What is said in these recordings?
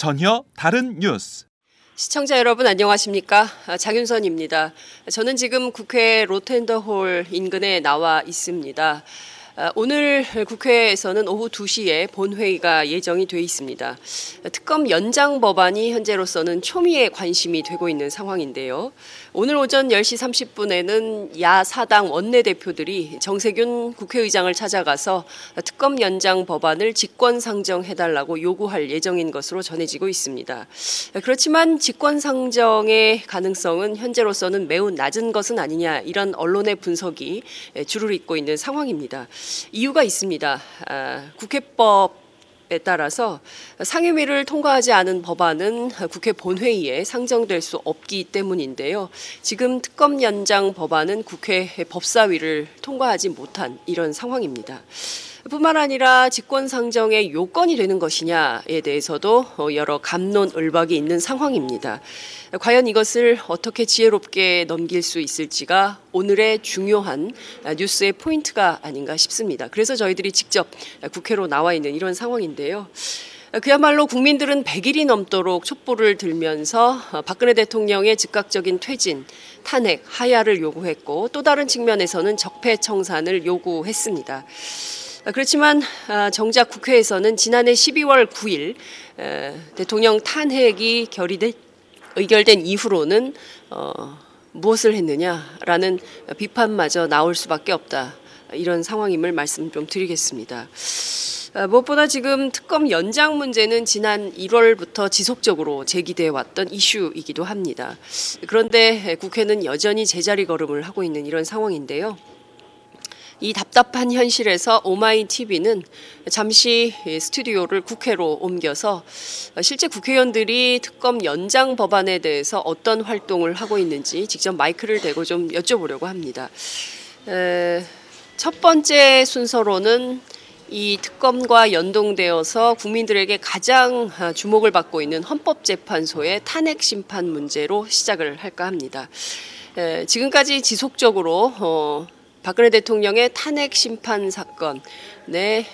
전혀 다른 뉴스 시청자 여러분 안녕하십니까? 아, 장윤선입니다. 저는 지금 국회 로텐더홀 인근에 나와 있습니다. 아, 오늘 국회에서는 오후 2시에 본회의가 예정이 돼 있습니다. 특검 연장 법안이 현재로서는 초미의 관심이 되고 있는 상황인데요. 오늘 오전 10시 30분에는 야 사당 원내대표들이 정세균 국회의장을 찾아가서 특검 연장 법안을 직권 상정해달라고 요구할 예정인 것으로 전해지고 있습니다. 그렇지만 직권 상정의 가능성은 현재로서는 매우 낮은 것은 아니냐 이런 언론의 분석이 줄을 잇고 있는 상황입니다. 이유가 있습니다. 아, 국회법 에 따라서 상임위를 통과하지 않은 법안은 국회 본회의에 상정될 수 없기 때문인데요. 지금 특검 연장 법안은 국회 법사위를 통과하지 못한 이런 상황입니다. 뿐만 아니라 직권 상정의 요건이 되는 것이냐에 대해서도 여러 감론을박이 있는 상황입니다. 과연 이것을 어떻게 지혜롭게 넘길 수 있을지가 오늘의 중요한 뉴스의 포인트가 아닌가 싶습니다. 그래서 저희들이 직접 국회로 나와 있는 이런 상황인데요. 그야말로 국민들은 100일이 넘도록 촛불을 들면서 박근혜 대통령의 즉각적인 퇴진, 탄핵, 하야를 요구했고 또 다른 측면에서는 적폐 청산을 요구했습니다. 그렇지만 아, 정작 국회에서는 지난해 12월 9일 대통령 탄핵이 결의된 의결된 이후로는 어, 무엇을 했느냐라는 비판마저 나올 수밖에 없다. 이런 상황임을 말씀 좀 드리겠습니다. 아, 무엇보다 지금 특검 연장 문제는 지난 1월부터 지속적으로 제기돼 왔던 이슈이기도 합니다. 그런데 국회는 여전히 제자리 걸음을 하고 있는 이런 상황인데요. 이 답답한 현실에서 오마이 TV는 잠시 스튜디오를 국회로 옮겨서 실제 국회의원들이 특검 연장 법안에 대해서 어떤 활동을 하고 있는지 직접 마이크를 대고 좀 여쭤보려고 합니다. 첫 번째 순서로는 이 특검과 연동되어서 국민들에게 가장 주목을 받고 있는 헌법재판소의 탄핵 심판 문제로 시작을 할까 합니다. 지금까지 지속적으로 어, 박근혜 대통령의 탄핵 심판 사건의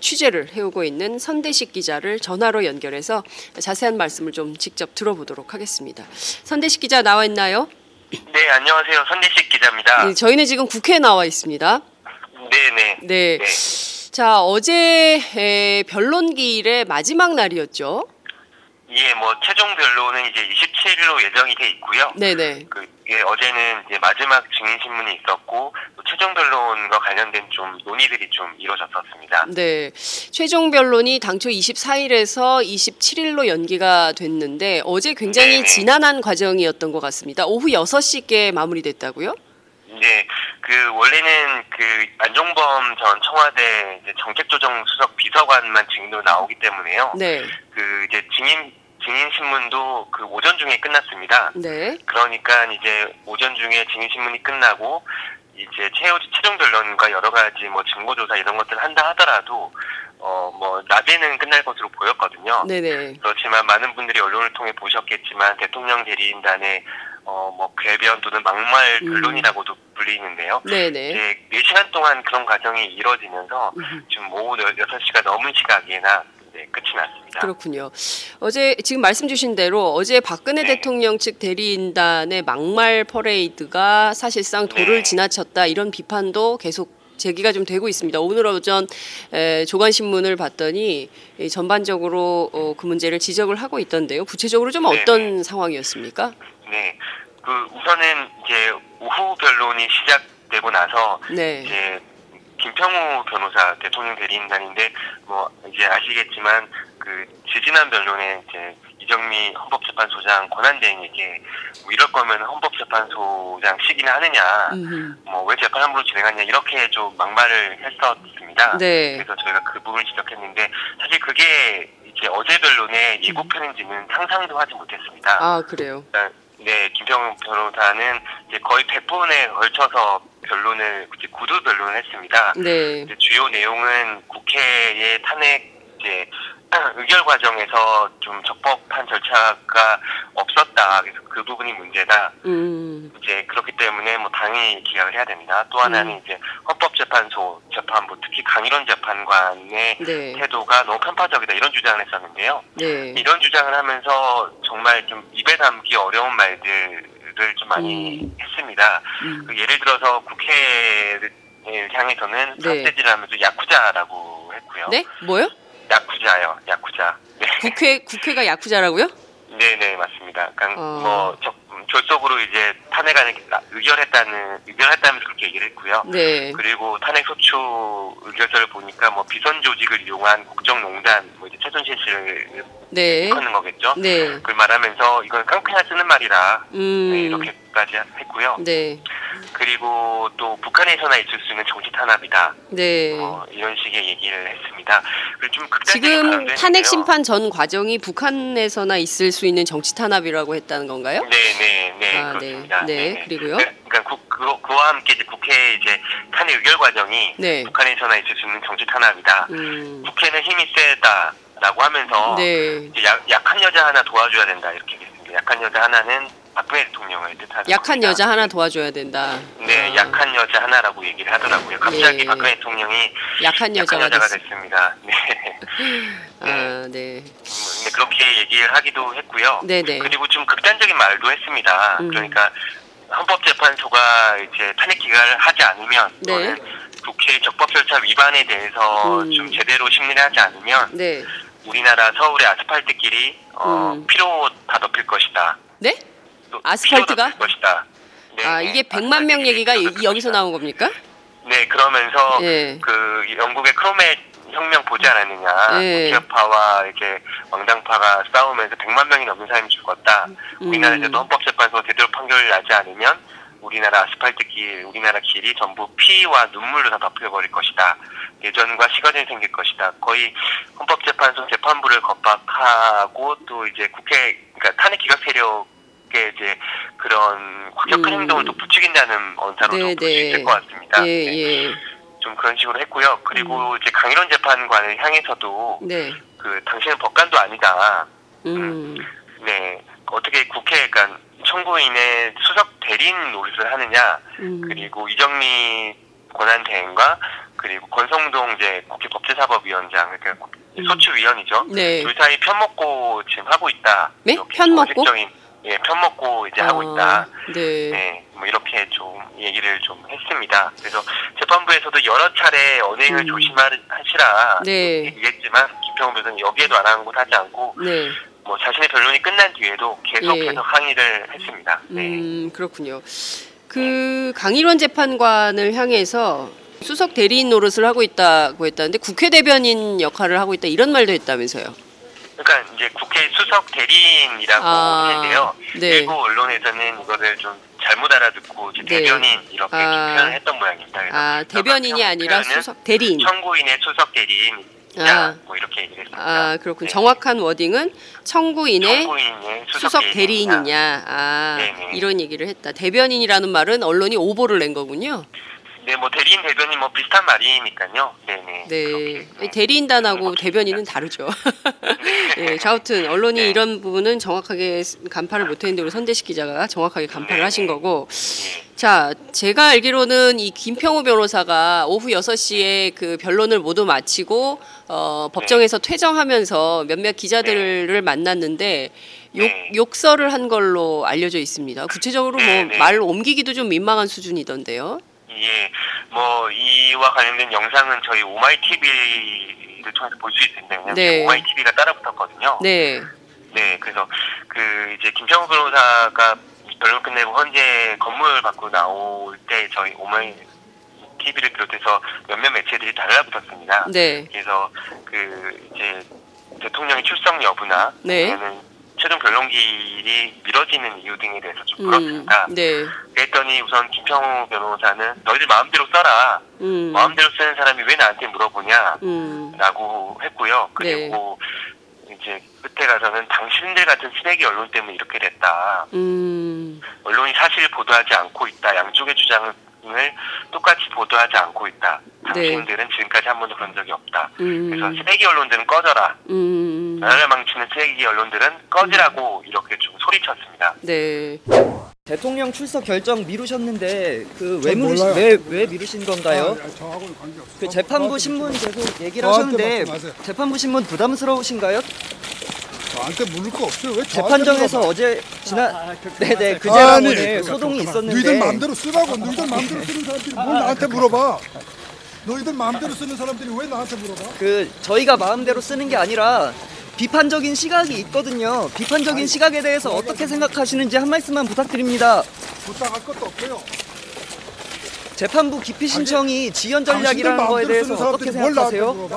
취재를 해오고 있는 선대식 기자를 전화로 연결해서 자세한 말씀을 좀 직접 들어보도록 하겠습니다. 선대식 기자 나와 있나요? 네, 안녕하세요. 선대식 기자입니다. 네, 저희는 지금 국회에 나와 있습니다. 네네. 네. 네. 자, 어제 변론기일의 마지막 날이었죠? 예, 뭐 최종 변론은 이제 27일로 예정이 돼 있고요. 네네. 그 예, 어제는 이제 마지막 증인 신문이 있었고 최종 변론과 관련된 좀 논의들이 좀 이루어졌었습니다. 네, 최종 변론이 당초 24일에서 27일로 연기가 됐는데 어제 굉장히 네네. 지난한 과정이었던 것 같습니다. 오후 6시께 마무리됐다고요? 네, 그 원래는 그 안종범 전 청와대 정책조정 수석 비서관만 증인으로 나오기 때문에요. 네. 그 이제 증인 증인 신문도 그 오전 중에 끝났습니다. 네. 그러니까 이제 오전 중에 증인 신문이 끝나고 이제 최후 최종 변론과 여러 가지 뭐 증거 조사 이런 것들을 한다 하더라도 어 뭐 낮에는 끝날 것으로 보였거든요. 네네. 그렇지만 많은 분들이 언론을 통해 보셨겠지만 대통령 대리인단의 어뭐 궤변 또는 막말 음. 변론이라고도 음. 불리는데요. 네네. 이제 4시간 동안 그런 과정이 이루어지면서 음. 지금 오후 6시가 넘은 시각이나 네, 끝이 났습니다. 그렇군요. 어제 지금 말씀 주신 대로 어제 박근혜 네. 대통령 측 대리인단의 막말 퍼레이드가 사실상 도를 네. 지나쳤다 이런 비판도 계속 제기가 좀 되고 있습니다. 오늘 오전 조간신문을 봤더니 전반적으로 어, 그 문제를 지적을 하고 있던데요. 구체적으로 좀 네, 어떤 네. 상황이었습니까? 네, 그 우선은 이제 오후 변론이 시작되고 나서 네. 이제 김평우 변호사 대통령 대리인단인데 뭐 이제 아시겠지만 그 지지난 변론에 이제 이정미 헌법재판소장 권한대행에게 뭐 이럴 거면 헌법재판소장 시기나 하느냐, 뭐 왜 재판 함부로 진행하냐 이렇게 좀 막말을 했었습니다. 네. 그래서 저희가 그 부분을 지적했는데 사실 그게 제 어제 변론의 예고편인지는 상상도 하지 못했습니다. 아 그래요. 일단, 네, 김평우 변호사는 이제 거의 100번에 걸쳐서 변론을 이제 구두 변론을 했습니다. 네. 이제 주요 내용은 국회의 탄핵 이제 의결 과정에서 좀 적법한 절차가 없었다. 그래서 그 부분이 문제다. 음. 이제 그렇기 때문에 뭐 당연히 기각을 해야 됩니다. 또 하나는 음. 이제 헌법재판소 재판부 특히 강일원 재판관의 네. 태도가 너무 편파적이다 이런 주장을 했었는데요. 네. 이런 주장을 하면서 정말 좀 입에 담기 어려운 말들을 좀 많이 음. 했습니다. 음. 그 예를 들어서 국회를 향해서는 네. 삿대질을 하면서 야쿠자라고 했고요. 네? 뭐요? 야쿠자요, 야쿠자. 네, 국회 국회가 야쿠자라고요? 네, 네 맞습니다. 그러니까 어. 뭐 적, 졸속으로 이제 탄핵안을 의결했다는 의결했다면서 그렇게 얘기를 했고요. 네. 그리고 탄핵 소추 의결서를 보니까 뭐 비선 조직을 이용한 국정농단, 뭐 이제 최순실 씨를 네. 하는 거겠죠. 네. 그걸 말하면서 이건 깡패가 쓰는 말이라 네, 음. 이렇게 까지 했고요. 네. 그리고 또 북한에서나 있을 수 있는 정치 탄압이다. 네. 뭐 이런 식의 얘기를 했습니다. 그리고 좀 지금 탄핵 했는데요. 심판 전 과정이 북한에서나 있을 수 있는 정치 탄압이라고 했다는 건가요? 네, 네, 네, 아, 그렇습니다. 네. 네, 그리고요? 그러니까 국, 그, 그와 함께 이제 국회 이제 탄핵 의결 과정이 네. 북한에서나 있을 수 있는 정치 탄압이다. 음. 국회는 힘이 세다 라고 하면서 네. 약, 약한 여자 하나 도와줘야 된다 이렇게 얘기했습니다. 약한 여자 하나는 박근혜 대통령을 뜻하는 약한 겁니다. 여자 하나 도와줘야 된다. 네, 아, 약한 여자 하나라고 얘기를 하더라고요. 갑자기 예. 박근혜 대통령이 약한 여자가 여자가 됐... 됐습니다. 네. 아, 네. 음, 네, 그렇게 얘기를 하기도 했고요. 네네. 그리고 좀 극단적인 말도 했습니다. 음. 그러니까 헌법재판소가 이제 탄핵 기각을 하지 않으면 네. 또는 국회 적법 절차 위반에 대해서 음. 좀 제대로 심리를 하지 않으면 네. 우리나라 서울의 아스팔트길이 어, 음. 피로 다 덮일 것이다. 네? 또 아스팔트가? 것이다. 네, 아, 네. 이게 100만 명 얘기가 이- 여기서. 나온 겁니까? 네, 그러면서 예. 그 영국의 크로메 혁명 보지 않았느냐. 예. 우파와 이제 왕당파가 싸우면서 100만 명이 넘는 사람이 죽었다. 우리나라에서도 음. 헌법재판소 제대로 판결을 나지 않으면 우리나라 아스팔트 길, 우리나라 길이 전부 피와 눈물로 다 덮여버릴 것이다. 예전과 시간이 생길 것이다. 거의 헌법재판소 재판부를 겁박하고 또 이제 국회, 그러니까 탄핵 기각 세력 의 이제 그런 과격한 음. 행동을 또 부추긴다는 언사로도 네, 볼수 네. 있을 것 같습니다. 예, 네. 예. 좀 그런 식으로 했고요. 그리고 이제 강일원 재판관을 향해서도 네. 그 당신은 법관도 아니다. 음. 네 어떻게 국회 그러니까 청구인의 수석 대리인 노릇을 하느냐 음. 그리고 이정미 권한 대행과 그리고 권성동 이제 국회 법제사법위원장 그러니까 음. 소추위원이죠. 네. 둘 사이 편먹고 지금 하고 있다. 네? 편먹고? 정책적인 예 편 먹고 이제 하고 있다. 아, 네. 네, 뭐 이렇게 좀 얘기를 좀 했습니다. 그래서 재판부에서도 여러 차례 언행을 음. 조심하시라 네. 얘기했지만 김평우 변호사는 여기에도 아랑곳하지 않고 네. 뭐 자신의 변론이 끝난 뒤에도 계속해서 예. 항의를 했습니다. 네. 음, 그렇군요. 그 강일원 재판관을 향해서 수석 대리인 노릇을 하고 있다고 했다는데 국회 대변인 역할을 하고 있다 이런 말도 했다면서요. 그러니까 이제 국회 수석 대리인이라고 아, 했는데요. 네. 일부 언론에서는 이거를 좀 잘못 알아듣고 이제 네. 대변인 이렇게 좀 아. 표현을 했던 모양입니다. 그래서 아, 대변인이 아니라 수석 대리인. 청구인의 수석 대리인이다. 아. 뭐 이렇게 얘기를 했습니다. 아, 그렇군. 네. 정확한 워딩은 청구인의 청구인의 수석, 수석 대리인이냐. 대리인이냐. 아, 네네. 이런 얘기를 했다. 대변인이라는 말은 언론이 오보를 낸 거군요. 네, 뭐 대리인 대변인 뭐 비슷한 말이니까요. 네네. 네. 그렇게, 네. 대리인단하고 대변인은 다르죠. 예, 자, 하여튼 언론이 네. 이런 부분은 정확하게 간파를 못했는데 우리 선대식 기자가 정확하게 간파를 네. 하신 거고. 예. 자, 제가 알기로는 이 김평우 변호사가 오후 6시에 그 변론을 모두 마치고 어, 법정에서 퇴정하면서 몇몇 기자들을 만났는데 욕, 네. 욕설을 한 걸로 알려져 있습니다. 구체적으로 네, 뭐 네. 말 옮기기도 좀 민망한 수준이던데요. 예, 뭐 이와 관련된 영상은 저희 오마이 TV를 통해서 볼 수 있습니다. 왜냐하면 네. 오마이 TV가 따라 붙었거든요. 네. 네, 그래서 그 이제 김평우 변호사가 변론 끝내고 현재 건물 밖으로 나올 때 저희 오마이 TV를 비롯해서 몇몇 매체들이 달라붙었습니다. 네. 그래서 그 이제 대통령의 출석 여부나 네. 아니면 최종 변론기일이 미뤄지는 이유 등에 대해서 좀 음, 물었습니다. 네. 그랬더니 우선 김평우 변호사는 너희들 마음대로 써라. 음. 마음대로 쓰는 사람이 왜 나한테 물어보냐? 음. 라고 했고요. 그리고 끝에 가서는 당신들 같은 쓰레기 언론 때문에 이렇게 됐다. 음, 언론이 사실 보도하지 않고 있다. 양쪽의 주장을 똑같이 보도하지 않고 있다. 당신들은 지금까지 한 번도 그런 적이 없다. 그래서 음, 쓰레기 언론들은 꺼져라. 음, 나라를 망치는 쓰레기 언론들은 꺼지라고 이렇게 좀 소리쳤습니다. 네. 대통령 출석 결정 미루셨는데 그전왜 미루신 몰라요. 왜, 왜 미루신 건가요? 아, 저하고는 관계없어요. 그 재판부 신문 계속 얘기를 하셨는데. 재판부 신문 부담스러우신가요? 저한테 물을 거 없어요. 왜 재판정에서? 어제 지난 네네 아니, 그제라고는 소동이 있었는데 너희들 마음대로 쓰라고. 너희들 마음대로 쓰는 사람들이 뭘 나한테 물어봐. 너희들 마음대로 쓰는 사람들이 왜 나한테 물어봐? 그 저희가 마음대로 쓰는 게 아니라 비판적인 시각이 있거든요. 비판적인 시각에 대해서 어떻게 생각하시는지 한 말씀만 부탁드립니다. 부탁할 것도 없고요. 재판부 기피 신청이 지연 전략이라는 거에 대해서 어떻게 생각하세요?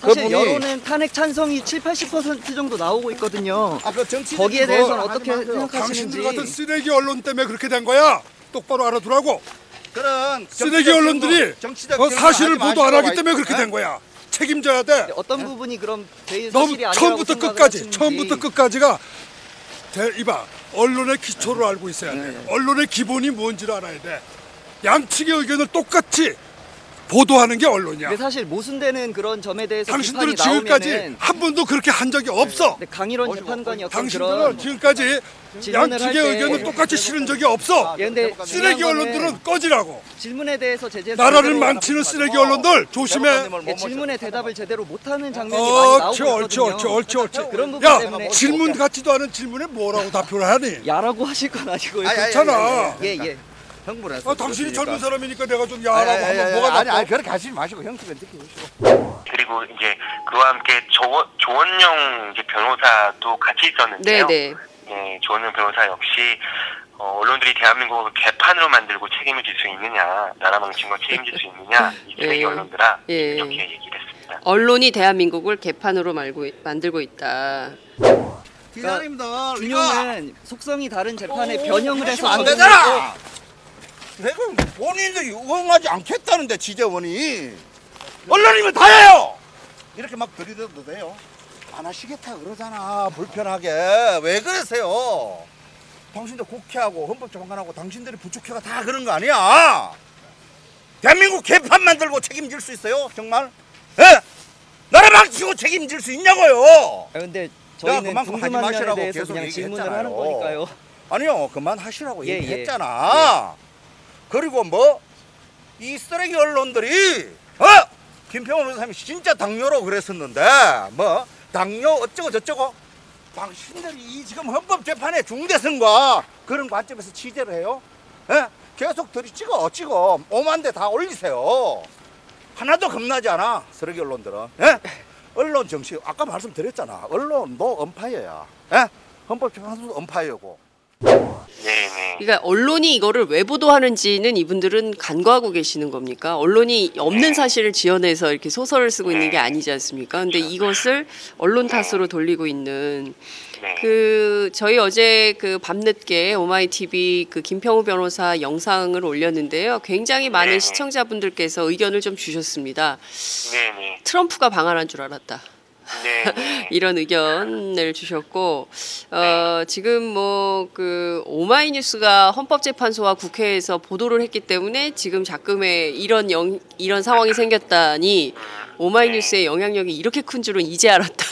사실 여론은 탄핵 찬성이 7, 80% 정도 나오고 있거든요. 아그 정치 거기에 대해서는 그거 어떻게. 생각하시는지 당신들 같은 쓰레기 언론 때문에 그렇게 된 거야. 똑바로 알아두라고. 그런 쓰레기 언론들이 어, 사실을 보도 안 하기 와- 때문에 그렇게 예? 된 거야. 책임져야 돼. 어떤 부분이 그럼 제일 너무 사실이 아니라고 처음부터 끝까지 하시는지. 처음부터 끝까지가 대, 이봐 언론의 기초를 알고 있어야 돼. 언론의 기본이 뭔지를 알아야 돼. 양측의 의견을 똑같이 보도하는 게 언론이야. 근데 사실 모순되는 그런 점에 대해서 당신들은 비판이 지금까지 나오면은 한 번도 그렇게 한 적이 없어. 근데 강일원 재판관이 어떤 당신들은 그런 지금까지 질문을 양측의 할 때- 의견을 똑같이 실은 적이 없어. 예, 근데 쓰레기 중요한 거는 언론들은 꺼지라고. 질문에 대해서 제재 나라를 망치는 쓰레기 언론들 조심해. 예, 질문에 대답을 제대로 못하는 장면이 많이 어, 나오고 옳지 옳지 옳지 있거든요. 옳지 옳지 그런 부분 야 때문에 질문 같지도 않은 질문에 뭐라고 답변을 하니? 야라고 하실 건 아니고요. 아니, 아니, 괜찮아. 예 예. 형분해서 아, 당신이 젊은 사람이니까 내가 좀 야라고 아니, 하면 아니, 뭐가 아니, 나빠? 아니 그렇게 하시지 마시고 형식은 느끼시고 그리고 이제 그와 함께 조, 조원영 이제 변호사도 같이 있었는데요. 네, 네. 네, 조원영 변호사 역시 어, 언론들이 대한민국을 개판으로 만들고 책임을 질 수 있느냐, 나라 망친 거 책임질 수 있느냐, 이 쓰레기 예. 언론들아 예. 이렇게 얘기를 했습니다. 언론이 대한민국을 개판으로 말고, 만들고 있다. 기자님들 준용은 속성이 다른 재판에 오, 변형을 해서 안 되잖아 내가 본인들이 응하지 않겠다는데 지재원이 언론이면 다 해요! 이렇게 막 들이대도 돼요. 안 하시겠다 그러잖아 불편하게. 왜 그러세요? 당신들 국회하고 헌법재판관하고 당신들이 부축해가 다 그런 거 아니야? 대한민국 개판 만들고 책임질 수 있어요 정말? 예? 나라 망치고 책임질 수 있냐고요? 아, 근데 야, 저희는 그만큼 하지 궁금한 면에 마시라고 대해서 계속 그냥 질문을 얘기했잖아요. 하는 거니까요. 아니요, 그만 하시라고 예, 얘기했잖아. 그리고 뭐, 이 쓰레기 언론들이, 어? 김평원 변호사님이 진짜 당뇨로 그랬었는데, 뭐, 당뇨 어쩌고 저쩌고, 당신들이 이 지금 헌법재판의 중대성과 그런 관점에서 취재를 해요? 예? 계속 들이 찍어, 찍어. 오만 대 다 올리세요. 하나도 겁나지 않아, 쓰레기 언론들은. 예? 언론 정치, 아까 말씀드렸잖아. 언론도 언파이어야. 예? 헌법재판소도 언파이어고. 네네. 그러니까 언론이 이거를 왜 보도하는지는 이분들은 간과하고 계시는 겁니까? 언론이 없는 사실을 지어내서 이렇게 소설을 쓰고 있는 게 아니지 않습니까? 근데 이것을 언론 탓으로 돌리고 있는 네. 그 저희 어제 그 밤늦게 오마이 TV 그 김평우 변호사 영상을 올렸는데요. 굉장히 많은 네. 시청자분들께서 의견을 좀 주셨습니다. 트럼프가 방한한 줄 알았다. 네네. 이런 의견을 주셨고 어, 지금 뭐 그 오마이뉴스가 헌법재판소와 국회에서 보도를 했기 때문에 지금 자금에 이런 영, 이런 상황이 생겼다니 오마이뉴스의 영향력이 이렇게 큰 줄은 이제 알았다.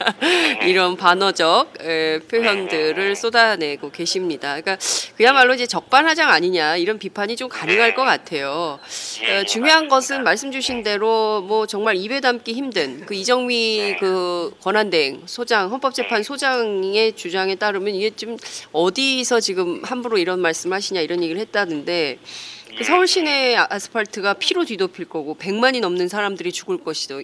이런 반어적 에, 표현들을 쏟아내고 계십니다. 그러니까 그야말로 이제 적반하장 아니냐 이런 비판이 좀 가능할 것 같아요. 예, 어, 중요한. 것은 말씀 주신 대로 뭐 정말 입에 담기 힘든 그 이정미 그 권한대행 소장 헌법재판 소장의 주장에 따르면 이게 좀 어디서 지금 함부로 이런 말씀하시냐 이런 얘기를 했다는데 그 서울 시내 아스팔트가 피로 뒤덮일 거고 100만이 넘는 사람들이 죽을 것이다.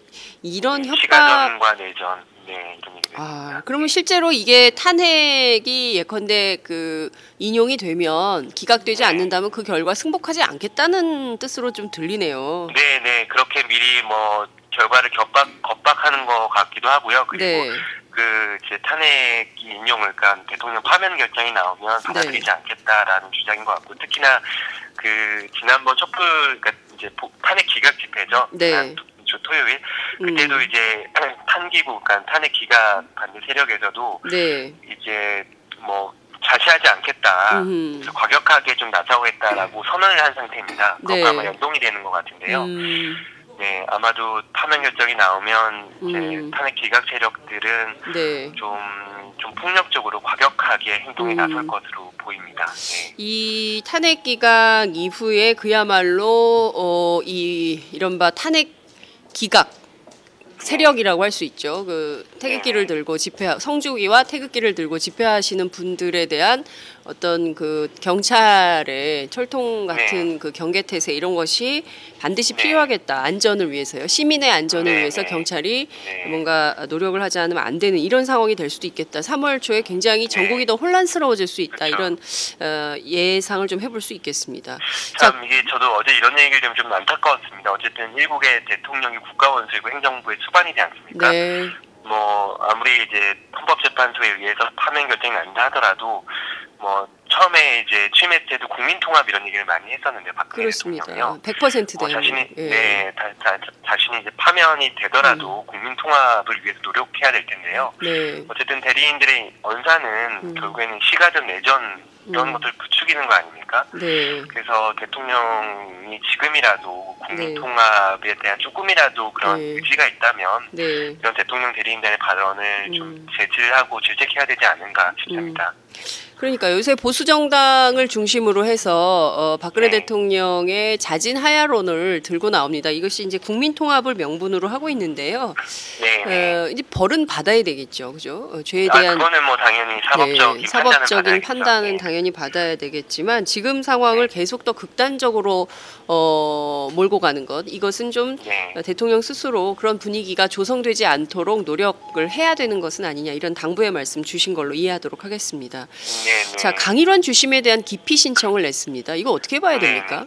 이런 협박 시가전과 내전. 네, 이런 아. 그러면 실제로 이게 탄핵이 예컨대 그 인용이 되면 기각되지 않는다면 그 결과 승복하지 않겠다는 뜻으로 좀 들리네요. 네, 네. 그렇게 미리 뭐 결과를 겹박, 겁박하는 것 같기도 하고요. 그리고 네. 그 이제 탄핵 인용을 그러니까 대통령 파면 결정이 나오면 받아들이지 네. 않겠다라는 주장인 것 같고 특히나 그 지난번 촛불 그러니까 이제 보- 탄핵 기각 집회죠. 네. 주 토요일 그때도 음. 이제 탄기구, 그러니까 탄핵 기각 반대 세력에서도 네. 이제 뭐 자시하지 않겠다. 그래서 과격하게 좀 나서겠다라고 선언을 한 상태입니다. 네. 그것과 아마 연동이 되는 것 같은데요. 음, 네, 아마도 파면 결정이 나오면 이제 음. 탄핵 기각 세력들은 네. 좀, 좀 폭력적으로 과격하게 행동에 음. 나설 것으로 보입니다. 네. 이 탄핵 기각 이후에 그야말로 어, 이 이른바 탄핵 기각 세력이라고 할 수 있죠. 그 태극기를 들고 집회 성주기와 태극기를 들고 집회하시는 분들에 대한 어떤 그 경찰의 철통 같은 그 경계 태세 이런 것이 반드시 네. 필요하겠다. 안전을 위해서요. 시민의 안전을 네, 위해서 네. 경찰이 네. 뭔가 노력을 하지 않으면 안 되는 이런 상황이 될 수도 있겠다. 3월 초에 굉장히 전국이 더 혼란스러워질 수 있다. 네. 그렇죠. 이런 어, 예상을 좀 해볼 수 있겠습니다. 자, 참 이게 저도 어제 이런 얘기를 들으면 좀 안타까웠습니다. 어쨌든 일국의 대통령이 국가원수이고 행정부의 수반이지 않습니까? 네, 뭐 아무리 이제 헌법재판소에 의해서 파면 결정이 난다 하더라도 뭐 처음에 이제 취임했 때도 국민통합 이런 얘기를 많이 했었는데 박근혜 그렇습니다. 대통령이요. 100%뭐 돼요. 자신이 예. 네 다, 다, 자신이 이제 파면이 되더라도 국민통합을 위해서 노력해야 될 텐데요. 네. 어쨌든 대리인들의 언사는 음. 결국에는 시가전 내전 이런 음. 것들 부추기는 거 아닙니까? 네. 그래서 대통령이 지금이라도 네. 국민 통합에 대한 조금이라도 그런 네. 의지가 있다면 네. 이런 대통령 대리인단의 발언을 음. 좀 제질하고 질책해야 되지 않은가 싶습니다. 그러니까 요새 보수 정당을 중심으로 해서 어, 박근혜 네. 대통령의 자진 하야론을 들고 나옵니다. 이것이 이제 국민 통합을 명분으로 하고 있는데요. 네, 네. 어, 이제 벌은 받아야 되겠죠, 그죠? 어, 죄에 아, 대한 그거는 뭐 당연히 사법적인 네, 판단을 사법적인 받아야겠죠. 판단은 네. 당연히 받아야 되겠지만 지금 상황을 계속 더 극단적으로 어, 몰고 가는 것 이것은 좀 네. 대통령 스스로 그런 분위기가 조성되지 않도록 노력을 해야 되는 것은 아니냐 이런 당부의 말씀 주신 걸로 이해하도록 하겠습니다. 네, 네. 자 강일환 주심에 대한 기피 신청을 냈습니다. 이거 어떻게 봐야 네. 됩니까?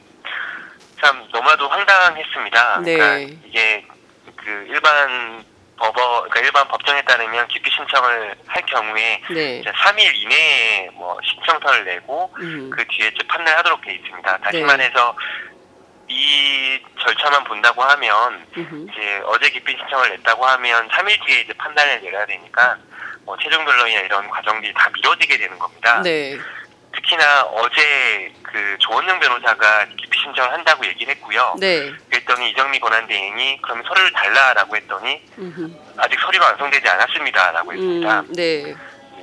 참 너무나도 황당했습니다. 네. 그러니까 이게 그 일반 법어 그러니까 일반 법정에 따르면 기피 신청을 할 경우에 네. 이제 3일 이내에 뭐 신청서를 내고 음. 그 뒤에 재판을 하도록 돼 있습니다. 다시 네. 말해서 이 절차만 본다고 하면 음흠. 이제 어제 기피 신청을 냈다고 하면 3일 뒤에 이제 판단을 내려야 되니까 뭐 최종 변론이나 이런 과정들이 다 미뤄지게 되는 겁니다. 네. 특히나 어제 그 조원영 변호사가 기피 신청을 한다고 얘기를 했고요. 네. 그랬더니 이정미 권한대행이 그럼 서류를 달라라고 했더니 음흠. 아직 서류가 완성되지 않았습니다라고 했습니다. 음, 네.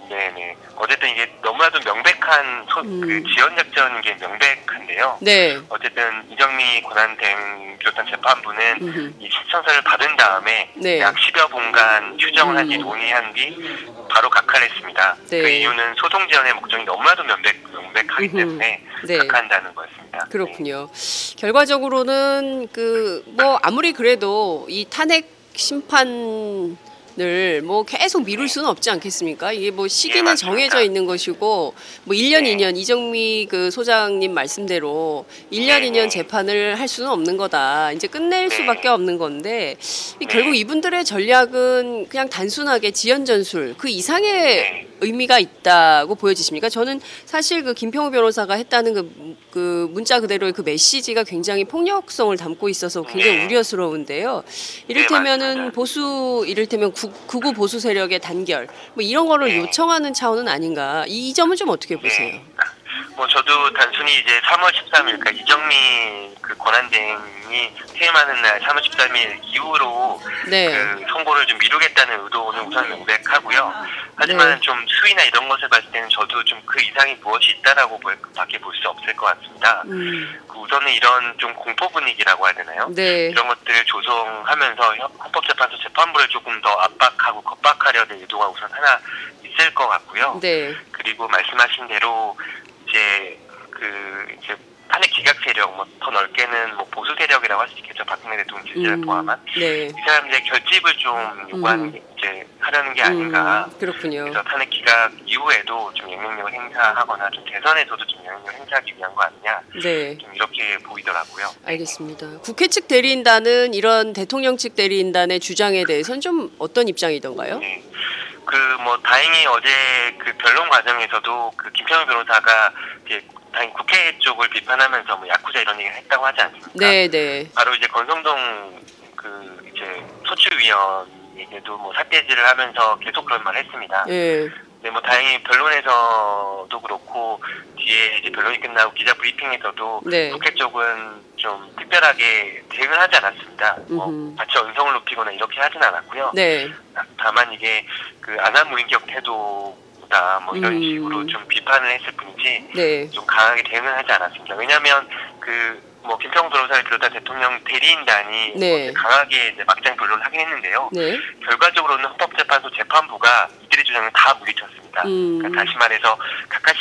네네. 어쨌든 이게 너무나도 명백한 소, 음. 그 지연 작전인 게 명백한데요. 네. 어쨌든 이정미 권한대행 비롯한 재판부는 음흠. 이 신청서를 받은 다음에 네. 약 10여 분간 휴정을 한뒤 음. 논의한 뒤 바로 각하했습니다. 네. 그 이유는 소송 지연의 목적이 너무나도 명백, 명백하기 음흠. 때문에 네. 각하한다는 거였습니다. 네. 그렇군요. 결과적으로는 그 뭐 아무리 그래도 이 탄핵 심판을 뭐 계속 미룰 수는 없지 않겠습니까? 이게 뭐 시기는 예. 정해져 있는 것이고 뭐 1년, 네. 2년 이정미 그 소장님 말씀대로 1년, 네, 2년 네. 재판을 할 수는 없는 거다. 이제 끝낼 네. 수밖에 없는 건데 이 네. 결국 이분들의 전략은 그냥 단순하게 지연 전술 그 이상의 네. 의미가 있다고 보여지십니까? 저는 사실 그 김평우 변호사가 했다는 그, 그 문자 그대로의 그 메시지가 굉장히 폭력성을 담고 있어서 굉장히 네. 우려스러운데요. 이를테면은 맞습니다. 보수, 이를테면 구, 구구 보수 세력의 단결, 뭐 이런 거를 네. 요청하는 차원은 아닌가. 이, 이 점은 좀 어떻게 보세요? 네. 뭐 저도 단순히 이제 3월 13일 그러니까 이정미 그 권한대행이 퇴임하는 날 3월 13일 이후로 네. 그 선고를 좀 미루겠다는 의도는 우선 명백하고요. 하지만 네. 좀 수위나 이런 것을 봤을 때는 저도 좀 그 이상이 무엇이 있다라고 볼, 밖에 볼 수 없을 것 같습니다. 음, 그 우선은 이런 좀 공포 분위기라고 해야 되나요? 네. 이런 것들을 조성하면서 헌- 헌법재판소 재판부를 조금 더 압박하고 겁박하려는 의도가 우선 하나 있을 것 같고요. 네. 그리고 말씀하신 대로 이제 그 이제 탄핵 기각 세력 뭐 더 넓게는 뭐 보수 세력이라고 할 수 있겠죠 박근혜 대통령 지지를 음, 포함한 네. 이 사람들의 결집을 좀 요구하는 음. 게 이제 하려는 게 아닌가. 음, 그렇군요. 그래서 탄핵 기각 이후에도 좀 영향력을 행사하거나 좀 대선에서도 좀 영향력을 행사하기 위한 거 아니냐 네. 좀 이렇게 보이더라고요. 알겠습니다. 국회 측 대리인단은 이런 대통령 측 대리인단의 주장에 대해서는 좀 어떤 입장이던가요? 네. 그뭐 다행히 어제 그 변론 과정에서도 그 김평우 변호사가 이제 다행히 국회 쪽을 비판하면서 뭐 야쿠자 이런 얘기를 했다고 하지 않습니까? 네, 네. 바로 이제 권성동 그 소추위원에게도 뭐 삿대질을 하면서 계속 그런 말을 했습니다. 예. 네, 뭐 다행히 변론에서도 그렇고 뒤에 이제 변론이 끝나고 기자 브리핑에서도 네. 국회 쪽은 좀 특별하게 대응을 하지 않았습니다. 뭐. 같이 언성을 높이거나 이렇게 하진 않았고요. 네. 다만 이게 그 안하무인격 태도 다 뭐 이런 음. 식으로 좀 비판을 했을 뿐이지 네. 좀 강하게 대응을 하지 않았습니다. 왜냐하면 그 뭐 김평우 변호사를 비롯한 대통령 대리인단이 네. 강하게 이제 막장 변론을 하긴 했는데요. 네. 결과적으로는 헌법재판소 재판부가 이들의 주장을 다 물리쳤습니다. 음. 그러니까 다시 말해서 각하시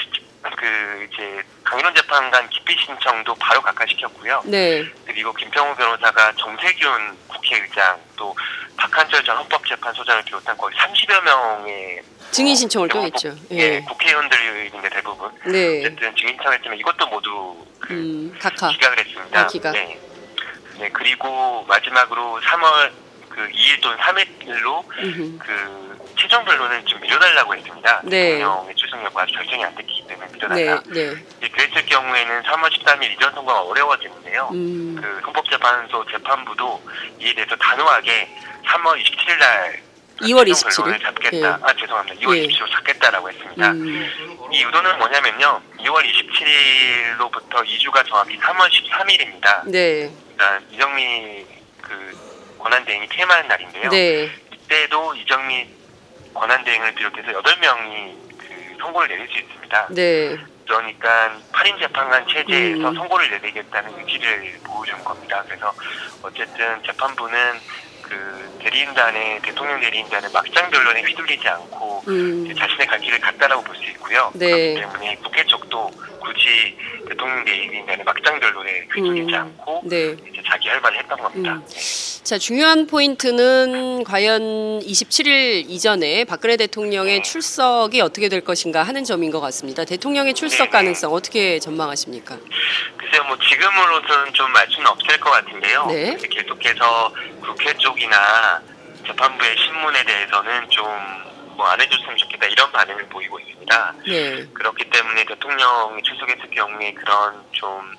그 이제 강인원 재판관 기피 신청도 바로 각하시켰고요. 네. 그리고 김평우 변호사가 정세균 국회의장 또 박한철 전 헌법재판소장을 비롯한 거의 30여 명의 증인 신청을 또 했죠. 예, 예. 국회의원들인데 대부분 네. 어쨌든 증인 청했지만 이것도 모두 그 음, 각하. 기각을 했습니다. 아, 기각. 네. 네, 그리고 마지막으로 3월 그 2일 또는 3일로 음흠. 그 최종 변론을 좀 미뤄달라고 했습니다. 네. 대통령의 출석 여부가 결정이 안 됐기 때문에 네. 미뤄달라. 네. 이제 그랬을 경우에는 3월 13일 이전 선거가 어려워지는데요. 음. 그 헌법재판소 재판부도 이에 대해서 단호하게 3월 27일 날 2월 최종 27일? 변론을 잡겠다. 예. 아 죄송합니다. 2월 예. 27일 잡겠다라고 했습니다. 음. 이 의도는 뭐냐면요. 2월 27일로부터 2주가 정확히 3월 13일입니다. 네. 그러니까 이정미 그 권한대행이 퇴임하는 날인데요. 네. 이때도 이정미 권한대행을 비롯해서 8명이 그 선고를 내릴 수 있습니다. 네. 그러니까 8인 재판관 체제에서 음. 선고를 내리겠다는 의지를 보여준 겁니다. 그래서 어쨌든 재판부는 그 대리인단의 대통령 대리인단의 막장 변론에 휘둘리지 않고 음. 자신의 갈 길을 갔다라고 볼 수 있고요. 네. 그렇기 때문에 국회 쪽도 굳이 대통령 대리인단의 막장 변론에 휘둘리지 음. 않고 네. 이제 자기 할 말을 했던 겁니다. 음. 자, 중요한 포인트는 과연 27일 이전에 박근혜 대통령의 네. 출석이 어떻게 될 것인가 하는 점인 것 같습니다. 대통령의 출석 네. 가능성 어떻게 전망하십니까? 글쎄요, 뭐 지금으로서는 좀 알 수는 없을 것 같은데요. 네. 계속해서 국회 쪽이나 재판부의 신문에 대해서는 좀 뭐 안 해줬으면 좋겠다 이런 반응을 보이고 있습니다. 네. 그렇기 때문에 대통령이 출석했을 경우에 그런 좀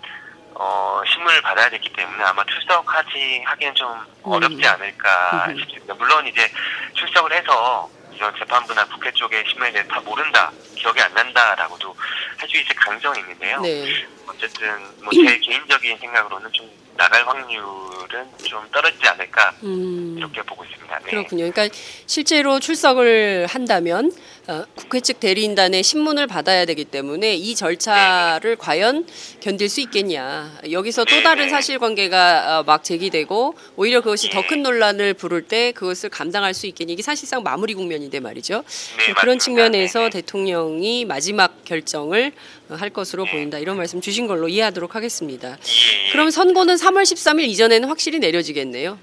어, 신문을 받아야 되기 때문에 아마 출석하지 하기는 좀 어렵지 않을까 음. 싶습니다. 물론 이제 출석을 해서 이런 재판부나 국회 쪽의 신문에 대해 다 모른다, 기억이 안 난다라고도 할 수 있을 가능성이 있는데요. 네. 어쨌든 뭐 제 개인적인 생각으로는 좀 나갈 확률은 좀 떨어지지 않을까 음. 이렇게 보고 있습니다. 네. 그렇군요. 그러니까 실제로 출석을 한다면 어, 국회 측 대리인단의 신문을 받아야 되기 때문에 이 절차를 과연 견딜 수 있겠냐. 여기서 또 네, 다른 네. 사실관계가 어, 막 제기되고 오히려 그것이 더 네. 큰 논란을 부를 때 그것을 감당할 수 있겠냐. 이게 사실상 마무리 국면인데 말이죠. 네, 그런 맞습니다. 측면에서 네, 네. 대통령이 마지막 결정을 어, 할 것으로 네. 보인다. 이런 말씀 주신 걸로 이해하도록 하겠습니다. 예, 예. 그럼 선고는 3월 13일 이전에는 확실히 내려지겠네요.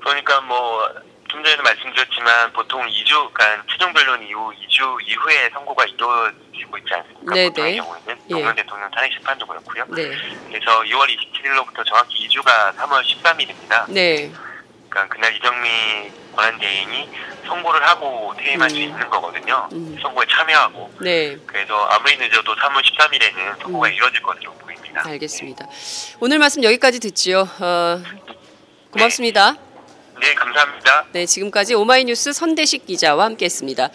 그러니까 뭐 좀 전에도 말씀드렸지만 보통 2주, 그러니까 최종 변론 이후 2주 이후에 선고가 이루어지고 있지 않습니까? 네네. 보통의 경우에는 예. 노무현 대통령 탄핵 심판도 그렇고요. 네. 그래서 2월 27일로부터 정확히 2주가 3월 13일입니다. 네. 그러니까 그날 이정미 권한대행이 선고를 하고 퇴임할 수 음. 있는 거거든요. 음. 선고에 참여하고. 네. 그래서 아무리 늦어도 3월 13일에는 선고가 음. 이루어질 것으로 보입니다. 알겠습니다. 오늘 말씀 여기까지 듣지요. 어, 고맙습니다. 네, 감사합니다. 네, 지금까지 오마이뉴스 선대식 기자와 함께했습니다.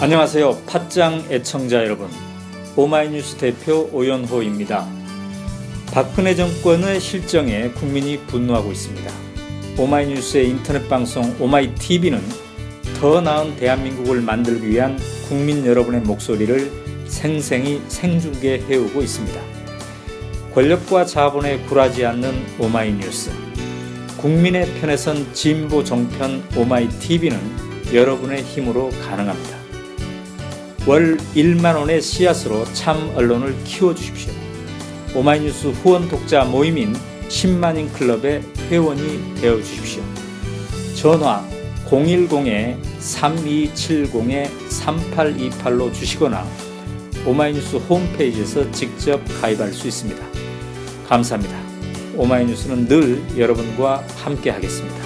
안녕하세요. 팟짱 애청자 여러분. 오마이뉴스 대표 오연호입니다. 박근혜 정권의 실정에 국민이 분노하고 있습니다. 오마이뉴스의 인터넷 방송 오마이TV는 더 나은 대한민국을 만들기 위한 국민 여러분의 목소리를 생생히 생중계해오고 있습니다. 권력과 자본에 굴하지 않는 오마이뉴스. 국민의 편에 선 진보 정편 오마이TV는 여러분의 힘으로 가능합니다. 월 1만 원의 씨앗으로 참 언론을 키워주십시오. 오마이뉴스 후원 독자 모임인 10만인 클럽의 회원이 되어 주십시오. 전화 010-3270-3828로 주시거나 오마이뉴스 홈페이지에서 직접 가입할 수 있습니다. 감사합니다. 오마이뉴스는 늘 여러분과 함께 하겠습니다.